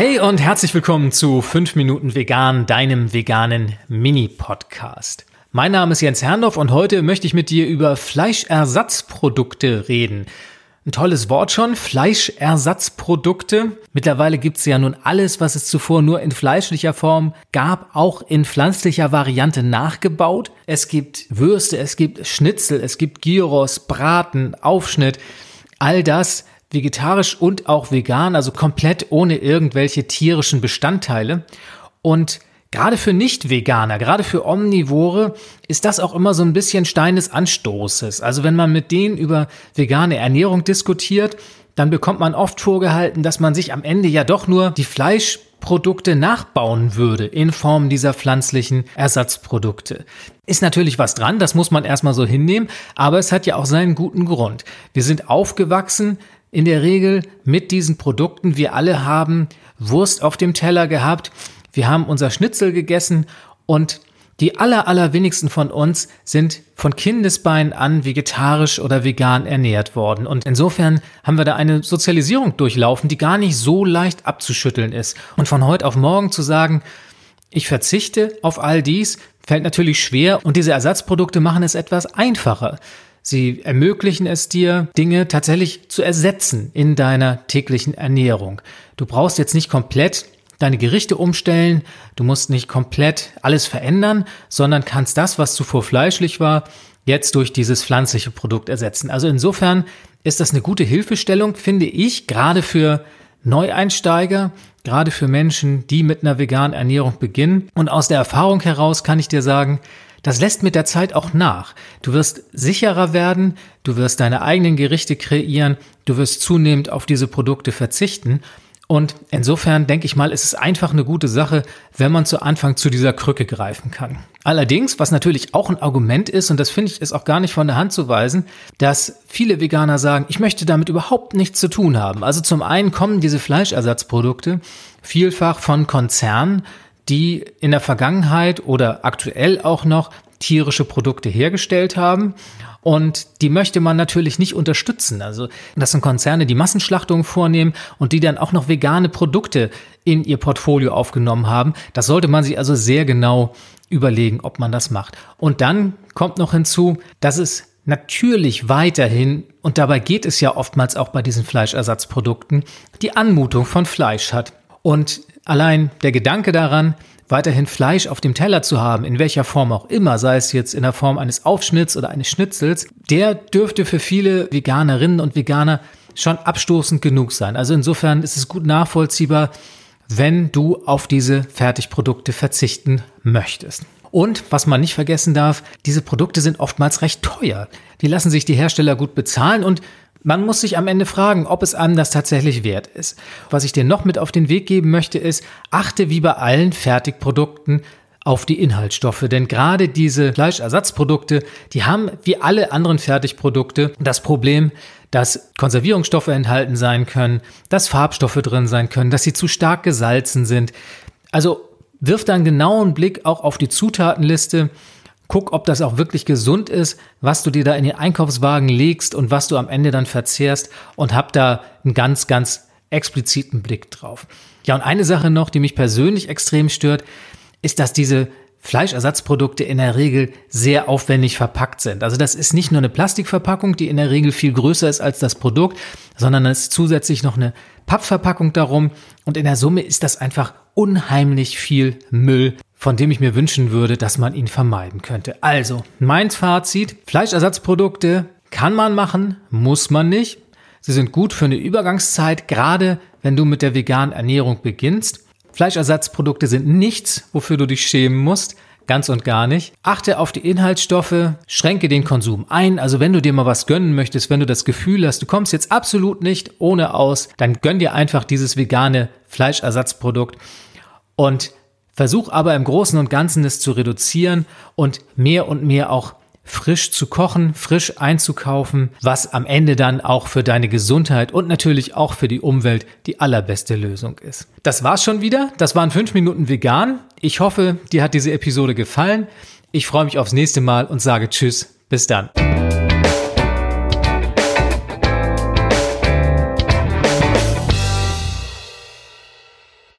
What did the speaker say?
Hey und herzlich willkommen zu 5 Minuten Vegan, deinem veganen Mini-Podcast. Mein Name ist Jens Herrndorf und heute möchte ich mit dir über Fleischersatzprodukte reden. Ein tolles Wort schon, Fleischersatzprodukte. Mittlerweile gibt es ja nun alles, was es zuvor nur in fleischlicher Form gab, auch in pflanzlicher Variante nachgebaut. Es gibt Würste, es gibt Schnitzel, es gibt Gyros, Braten, Aufschnitt. All das vegetarisch und auch vegan, also komplett ohne irgendwelche tierischen Bestandteile. Und Gerade für Nicht-Veganer, gerade für Omnivore ist das auch immer so ein bisschen Stein des Anstoßes. Also wenn man mit denen über vegane Ernährung diskutiert, dann bekommt man oft vorgehalten, dass man sich am Ende ja doch nur die Fleischprodukte nachbauen würde in Form dieser pflanzlichen Ersatzprodukte. Ist natürlich was dran, das muss man erstmal so hinnehmen, aber es hat ja auch seinen guten Grund. Wir sind aufgewachsen in der Regel mit diesen Produkten. Wir alle haben Wurst auf dem Teller gehabt wir haben unser Schnitzel gegessen und die aller, allerwenigsten von uns sind von Kindesbeinen an vegetarisch oder vegan ernährt worden. Und insofern haben wir da eine Sozialisierung durchlaufen, die gar nicht so leicht abzuschütteln ist. Und von heute auf morgen zu sagen, ich verzichte auf all dies, fällt natürlich schwer und diese Ersatzprodukte machen es etwas einfacher. Sie ermöglichen es dir, Dinge tatsächlich zu ersetzen in deiner täglichen Ernährung. Du brauchst jetzt nicht komplett deine Gerichte umstellen. Du musst nicht komplett alles verändern, sondern kannst das, was zuvor fleischlich war, jetzt durch dieses pflanzliche Produkt ersetzen. Also insofern ist das eine gute Hilfestellung, finde ich, gerade für Neueinsteiger, gerade für Menschen, die mit einer veganen Ernährung beginnen. Und aus der Erfahrung heraus kann ich dir sagen, das lässt mit der Zeit auch nach. Du wirst sicherer werden, du wirst deine eigenen Gerichte kreieren, du wirst zunehmend auf diese Produkte verzichten und insofern denke ich mal, ist es einfach eine gute Sache, wenn man zu Anfang zu dieser Krücke greifen kann. Allerdings, was natürlich auch ein Argument ist, und das finde ich ist auch gar nicht von der Hand zu weisen, dass viele Veganer sagen, ich möchte damit überhaupt nichts zu tun haben. Also zum einen kommen diese Fleischersatzprodukte vielfach von Konzernen, die in der Vergangenheit oder aktuell auch noch tierische Produkte hergestellt haben und die möchte man natürlich nicht unterstützen. Also das sind Konzerne, die Massenschlachtungen vornehmen und die dann auch noch vegane Produkte in ihr Portfolio aufgenommen haben. Das sollte man sich also sehr genau überlegen, ob man das macht. Und dann kommt noch hinzu, dass es natürlich weiterhin, und dabei geht es ja oftmals auch bei diesen Fleischersatzprodukten, die Anmutung von Fleisch hat. Und allein der Gedanke daran, weiterhin Fleisch auf dem Teller zu haben, in welcher Form auch immer, sei es jetzt in der Form eines Aufschnitts oder eines Schnitzels, der dürfte für viele Veganerinnen und Veganer schon abstoßend genug sein. Also insofern ist es gut nachvollziehbar, wenn du auf diese Fertigprodukte verzichten möchtest. Und was man nicht vergessen darf, diese Produkte sind oftmals recht teuer. Die lassen sich die Hersteller gut bezahlen und man muss sich am Ende fragen, ob es einem das tatsächlich wert ist. Was ich dir noch mit auf den Weg geben möchte, ist, achte wie bei allen Fertigprodukten auf die Inhaltsstoffe. Denn gerade diese Fleischersatzprodukte, die haben wie alle anderen Fertigprodukte das Problem, dass Konservierungsstoffe enthalten sein können, dass Farbstoffe drin sein können, dass sie zu stark gesalzen sind. Also wirf da einen genauen Blick auch auf die Zutatenliste Guck, ob das auch wirklich gesund ist, was du dir da in den Einkaufswagen legst und was du am Ende dann verzehrst und hab da einen ganz, ganz expliziten Blick drauf. Ja, und eine Sache noch, die mich persönlich extrem stört, ist, dass diese Fleischersatzprodukte in der Regel sehr aufwendig verpackt sind. Also das ist nicht nur eine Plastikverpackung, die in der Regel viel größer ist als das Produkt, sondern es ist zusätzlich noch eine Pappverpackung darum und in der Summe ist das einfach unheimlich viel Müll, von dem ich mir wünschen würde, dass man ihn vermeiden könnte. Also, mein Fazit, Fleischersatzprodukte kann man machen, muss man nicht. Sie sind gut für eine Übergangszeit, gerade wenn du mit der veganen Ernährung beginnst. Fleischersatzprodukte sind nichts, wofür du dich schämen musst. Ganz und gar nicht. Achte auf die Inhaltsstoffe, schränke den Konsum ein. Also wenn du dir mal was gönnen möchtest, wenn du das Gefühl hast, du kommst jetzt absolut nicht ohne aus, dann gönn dir einfach dieses vegane Fleischersatzprodukt. Und Versuch aber im Großen und Ganzen es zu reduzieren und mehr und mehr auch frisch zu kochen, frisch einzukaufen, was am Ende dann auch für deine Gesundheit und natürlich auch für die Umwelt die allerbeste Lösung ist. Das war's schon wieder. Das waren fünf Minuten vegan. Ich hoffe, dir hat diese Episode gefallen. Ich freue mich aufs nächste Mal und sage Tschüss. Bis dann.